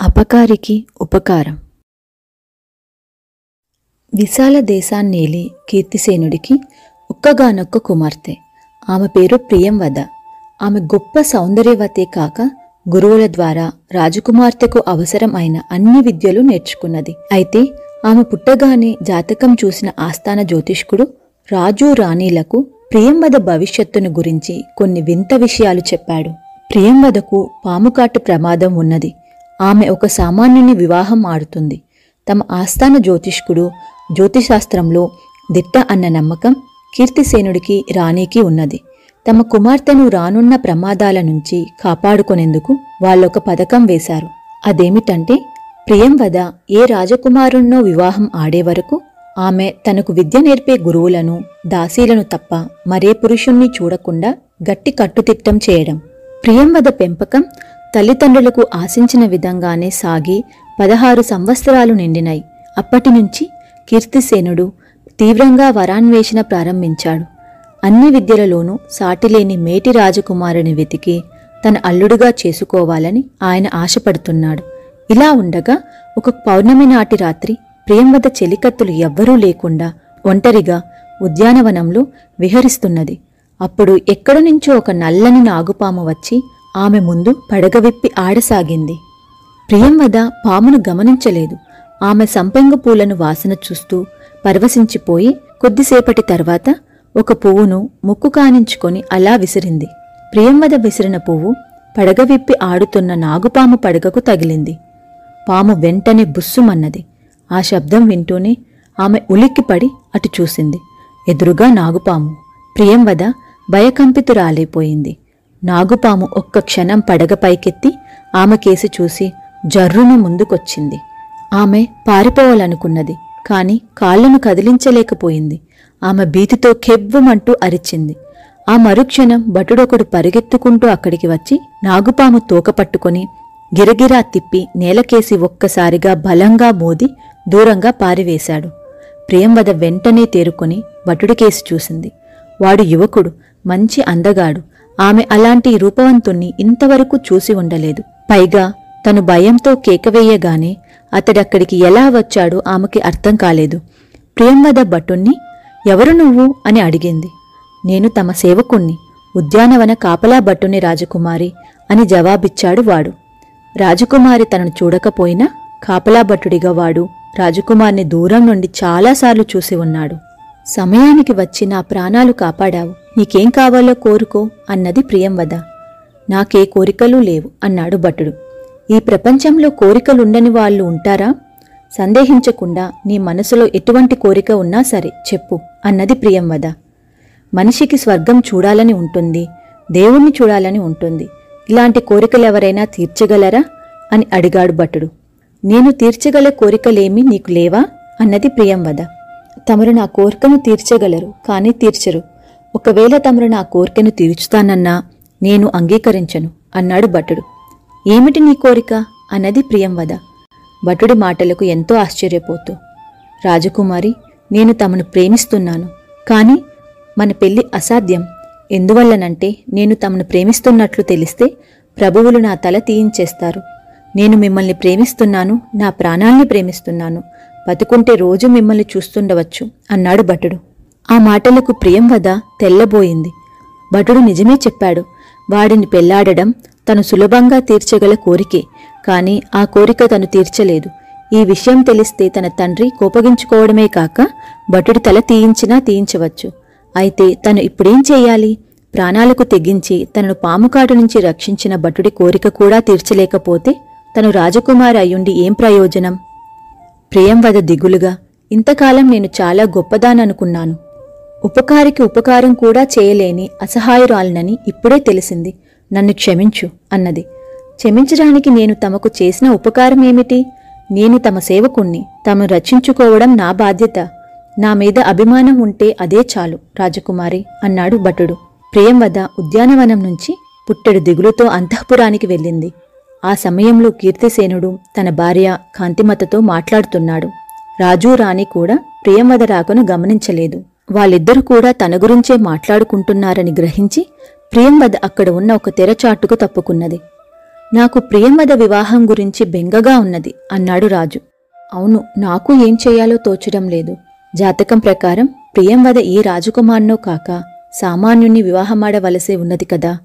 అపకారికి ఉపకారం. విశాల దేశాన్నేలి కీర్తిసేనుడికి ఒక్కగానొక్క కుమార్తె. ఆమె పేరు ప్రియంవద. ఆమె గొప్ప సౌందర్యవతే కాక గురువుల ద్వారా రాజకుమార్తెకు అవసరం అయిన అన్ని విద్యలు నేర్చుకున్నది. అయితే ఆమె పుట్టగానే జాతకం చూసిన ఆస్థాన జ్యోతిష్కుడు రాజు రాణీలకు ప్రియంవద భవిష్యత్తును గురించి కొన్ని వింత విషయాలు చెప్పాడు. ప్రియంవదకు పాముకాటు ప్రమాదం ఉన్నది. ఆమె ఒక సామాన్యుని వివాహం ఆడుతుంది తమ ఆస్థాన జ్యోతిష్కుడు జ్యోతిశాస్త్రంలో దిట్ట అన్న నమ్మకం కీర్తిసేనుడికి రాణికి ఉన్నది. తమ కుమార్తెను రానున్న ప్రమాదాల నుంచి కాపాడుకునేందుకు వాళ్ళొక పథకం వేశారు. అదేమిటంటే ప్రియంవద ఏ రాజకుమారుణ్ణో వివాహం ఆడే వరకు ఆమె తనకు విద్య నేర్పే గురువులను దాసీలను తప్ప మరే పురుషుణ్ణి చూడకుండా గట్టి కట్టుతిట్టం చేయడం. ప్రియంవద పెంపకం తల్లిదండ్రులకు ఆశించిన విధంగానే సాగి పదహారు సంవత్సరాలు నిండినాయి అప్పటినుంచి కీర్తిసేనుడు తీవ్రంగా వరాన్వేషణ ప్రారంభించాడు. అన్ని విద్యలలోనూ సాటిలేని మేటి రాజకుమారుని వెతికి తన అల్లుడుగా చేసుకోవాలని ఆయన ఆశపడుతున్నాడు. ఇలా ఉండగా ఒక పౌర్ణమి నాటి రాత్రి ప్రియంవద చెలికత్తులు ఎవ్వరూ లేకుండా ఒంటరిగా ఉద్యానవనంలో విహరిస్తున్నది. అప్పుడు ఎక్కడి నుంచో ఒక నల్లని నాగుపాము వచ్చి ఆమె ముందు పడగవిప్పి ఆడసాగింది. ప్రియంవద పామును గమనించలేదు. ఆమె సంపెంగ పూలను వాసన చూస్తూ పరవశించిపోయి కొద్దిసేపటి తర్వాత ఒక పువ్వును ముక్కు కానించుకొని అలా విసిరింది. ప్రియంవద విసిరిన పువ్వు పడగవిప్పి ఆడుతున్న నాగుపాము పడగకు తగిలింది. పాము వెంటనే బుస్సుమన్నది. ఆ శబ్దం వింటూనే ఆమె ఉలిక్కిపడి అటు చూసింది. ఎదురుగా నాగుపాము. ప్రియంవద భయకంపితురాలైపోయింది. నాగుపాము ఒక్క క్షణం పడగ పైకెత్తి ఆమె కేసి చూసి జర్రున ముందుకొచ్చింది. ఆమె పారిపోవాలనుకున్నది కాని కాళ్ళను కదిలించలేకపోయింది. ఆమె భీతితో కెవ్వమంటూ అరిచింది. ఆ మరుక్షణం భటుడొకడు పరిగెత్తుకుంటూ అక్కడికి వచ్చి నాగుపాము తోక పట్టుకొని గిరగిరా తిప్పి నేలకేసి ఒక్కసారిగా బలంగా మోది దూరంగా పారివేశాడు. ప్రియంవద వెంటనే తేరుకొని భటుడికేసి చూసింది. వాడు యువకుడు మంచి అందగాడు. ఆమె అలాంటి రూపవంతుణ్ణి ఇంతవరకు చూసి ఉండలేదు. పైగా తను భయంతో కేకవేయగానే అతడక్కడికి ఎలా వచ్చాడో ఆమెకి అర్థం కాలేదు. ప్రియంవద భటుణ్ణి ఎవరు నువ్వు? అని అడిగింది. నేను తమ సేవకుణ్ణి ఉద్యానవన కాపలా భట్టుని రాజకుమారి అని జవాబిచ్చాడు వాడు. రాజకుమారి తనను చూడకపోయినా కాపలా భట్టుడిగా వాడు రాజకుమార్ని దూరం నుండి చాలాసార్లు చూసి ఉన్నాడు. సమయానికి వచ్చి నా ప్రాణాలు కాపాడావు. నీకేం కావాలో కోరుకో అన్నది ప్రియంవద నాకే కోరికలు లేవు అన్నాడు భటుడు. ఈ ప్రపంచంలో కోరికలుండని వాళ్ళు ఉంటారా? సందేహించకుండా నీ మనసులో ఎటువంటి కోరిక ఉన్నా సరే చెప్పు అన్నది ప్రియంవద మనిషికి స్వర్గం చూడాలని ఉంటుంది దేవుణ్ణి చూడాలని ఉంటుంది. ఇలాంటి కోరికలెవరైనా తీర్చగలరా? అని అడిగాడు భటుడు. నేను తీర్చగల కోరికలేమీ నీకు లేవా? అన్నది ప్రియంవద. తమరు నా కోరికను తీర్చగలరు కానీ తీర్చరు. ఒకవేళ తమరు నా కోరికను తీర్చుతానన్నా నేను అంగీకరించను అన్నాడు భటుడు. ఏమిటి నీ కోరిక? అన్నది ప్రియంవద. భటుడి మాటలకు ఎంతో ఆశ్చర్యపోతూ రాజకుమారి నేను తమను ప్రేమిస్తున్నాను కాని మన పెళ్ళి అసాధ్యం. ఎందువల్లనంటే నేను తమను ప్రేమిస్తున్నట్లు తెలిస్తే ప్రభువులు నా తల తీయించేస్తారు. నేను మిమ్మల్ని ప్రేమిస్తున్నాను నా ప్రాణాల్ని ప్రేమిస్తున్నాను. బతుకుంటే రోజు మిమ్మల్ని చూస్తుండవచ్చు అన్నాడు భటుడు. ఆ మాటలకు ప్రియం వద తెల్లబోయింది. భటుడు నిజమే చెప్పాడు వాడిని పెళ్ళాడడం తను సులభంగా తీర్చగల కోరికే కాని ఆ కోరిక తను తీర్చలేదు. ఈ విషయం తెలిస్తే తన తండ్రి కోపగించుకోవడమే కాక భటుడి తల తీయించినా తీయించవచ్చు. అయితే తను ఇప్పుడేం చేయాలి? ప్రాణాలకు తెగించి తనను పాముకాటు నుంచి రక్షించిన భటుడి కోరిక కూడా తీర్చలేకపోతే తను రాజకుమారి అయ్యుండి ఏం ప్రయోజనం? ప్రియంవద దిగులుగా ఇంతకాలం నేను చాలా గొప్పదాననుకున్నాను. ఉపకారికి ఉపకారం కూడా చేయలేని అసహాయురాలనని ఇప్పుడే తెలిసింది. నన్ను క్షమించు అన్నది. క్షమించడానికి నేను తమకు చేసిన ఉపకారం ఏమిటి నేను తమ సేవకుణ్ణి తమను రక్షించుకోవడం నా బాధ్యత. నా మీద అభిమానం ఉంటే అదే చాలు రాజకుమారి అన్నాడు భటుడు. ప్రియంవద ఉద్యానవనం నుంచి పుట్టెడు దిగులుతో అంతఃపురానికి వెళ్ళింది. ఆ సమయంలో కీర్తిసేనుడు తన భార్య కాంతిమతతో మాట్లాడుతున్నాడు. రాజు రాణి కూడా ప్రియంవదరాకను గమనించలేదు. వాళ్ళిద్దరూ కూడా తన గురించే మాట్లాడుకుంటున్నారని గ్రహించి ప్రియంవద అక్కడ ఉన్న ఒక తెరచాటుకు తప్పుకున్నది. నాకు ప్రియంవద వివాహం గురించి బెంగగా ఉన్నది అన్నాడు రాజు. అవును నాకు ఏం చేయాలో తోచడం లేదు. జాతకం ప్రకారం ప్రియంవద ఏ రాజకుమార్నో కాక సామాన్యుణ్ణి వివాహమాడవలసే ఉన్నది కదా.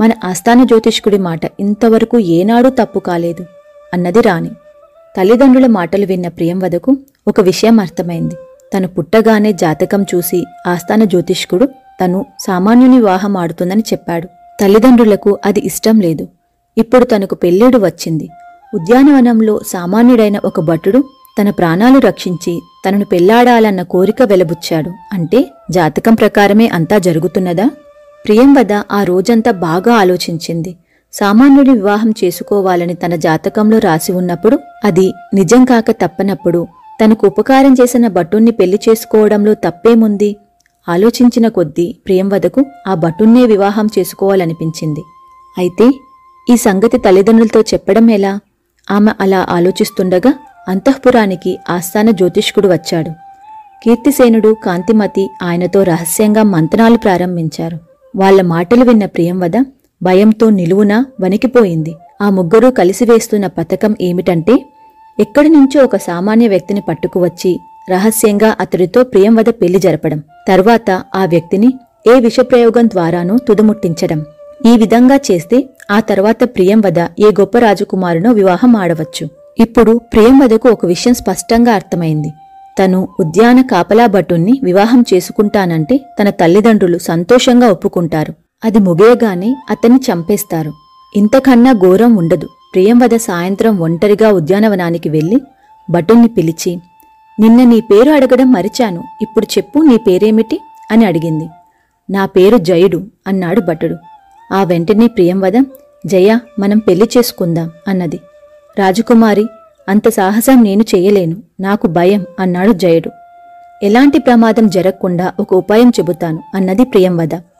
మన ఆస్థాన జ్యోతిష్కుడి మాట ఇంతవరకు ఏనాడూ తప్పు కాలేదు అన్నది రాణి. తల్లిదండ్రుల మాటలు విన్న ప్రియంవదకు ఒక విషయం అర్థమైంది. తను పుట్టగానే జాతకం చూసి ఆస్థాన జ్యోతిష్కుడు తను సామాన్యుని వివాహం ఆడుతుందని చెప్పాడు. తల్లిదండ్రులకు అది ఇష్టం లేదు. ఇప్పుడు తనకు పెళ్ళేడు వచ్చింది. ఉద్యానవనంలో సామాన్యుడైన ఒక భటుడు తన ప్రాణాలు రక్షించి తనను పెళ్ళాడాలన్న కోరిక వెలబుచ్చాడు. అంటే జాతకం ప్రకారమే అంతా జరుగుతున్నదా? ప్రియంవద ఆ రోజంతా బాగా ఆలోచించింది. సామాన్యుడి వివాహం చేసుకోవాలని తన జాతకంలో రాసి ఉన్నప్పుడు అది నిజం కాక తప్పనప్పుడు తనకు ఉపకారం చేసిన భటుణ్ణి పెళ్ళి చేసుకోవడంలో తప్పేముంది? ఆలోచించిన కొద్దీ ప్రియంవదకు ఆ భటున్నే వివాహం చేసుకోవాలనిపించింది. అయితే ఈ సంగతి తల్లిదండ్రులతో చెప్పడం ఎలా? ఆమె అలా ఆలోచిస్తుండగా అంతఃపురానికి ఆస్థాన జ్యోతిష్కుడు వచ్చాడు. కీర్తిసేనుడు కాంతిమతి ఆయనతో రహస్యంగా మంతనాలు ప్రారంభించారు. వాళ్ళ మాటలు విన్న ప్రియంవద భయంతో నిలువునా వణికిపోయింది. ఆ ముగ్గురూ కలిసివేస్తున్న పథకం ఏమిటంటే ఎక్కడి నుంచో ఒక సామాన్య వ్యక్తిని పట్టుకువచ్చి రహస్యంగా అతడితో ప్రియంవద పెళ్ళి జరపడం తర్వాత ఆ వ్యక్తిని ఏ విషప్రయోగం ద్వారానో తుదముట్టించడం. ఈ విధంగా చేస్తే ఆ తర్వాత ప్రియంవద ఏ గొప్ప రాజకుమారునో వివాహం ఆడవచ్చు. ఇప్పుడు ప్రియంవదకు ఒక విషయం స్పష్టంగా అర్థమైంది. తను ఉద్యాన కాపలా భటుణ్ణి వివాహం చేసుకుంటానంటే తన తల్లిదండ్రులు సంతోషంగా ఒప్పుకుంటారు. అది ముగియగానే అతన్ని చంపేస్తారు. ఇంతకన్నా ఘోరం ఉండదు. ప్రియంవద సాయంత్రం ఒంటరిగా ఉద్యానవనానికి వెళ్ళి భటుణ్ణి పిలిచి నిన్న నీ పేరు అడగడం మరిచాను. ఇప్పుడు చెప్పు నీ పేరేమిటి? అని అడిగింది. నా పేరు జయుడు అన్నాడు భటుడు. ఆ వెంటనే ప్రియంవద జయ మనం పెళ్ళి చేసుకుందాం అన్నది. రాజకుమారి అంత సాహసం నేను చేయలేను. నాకు భయం అన్నాడు జయుడు. ఎలాంటి ప్రమాదం జరగకుండా ఒక ఉపాయం చెబుతాను అన్నది ప్రియంవద.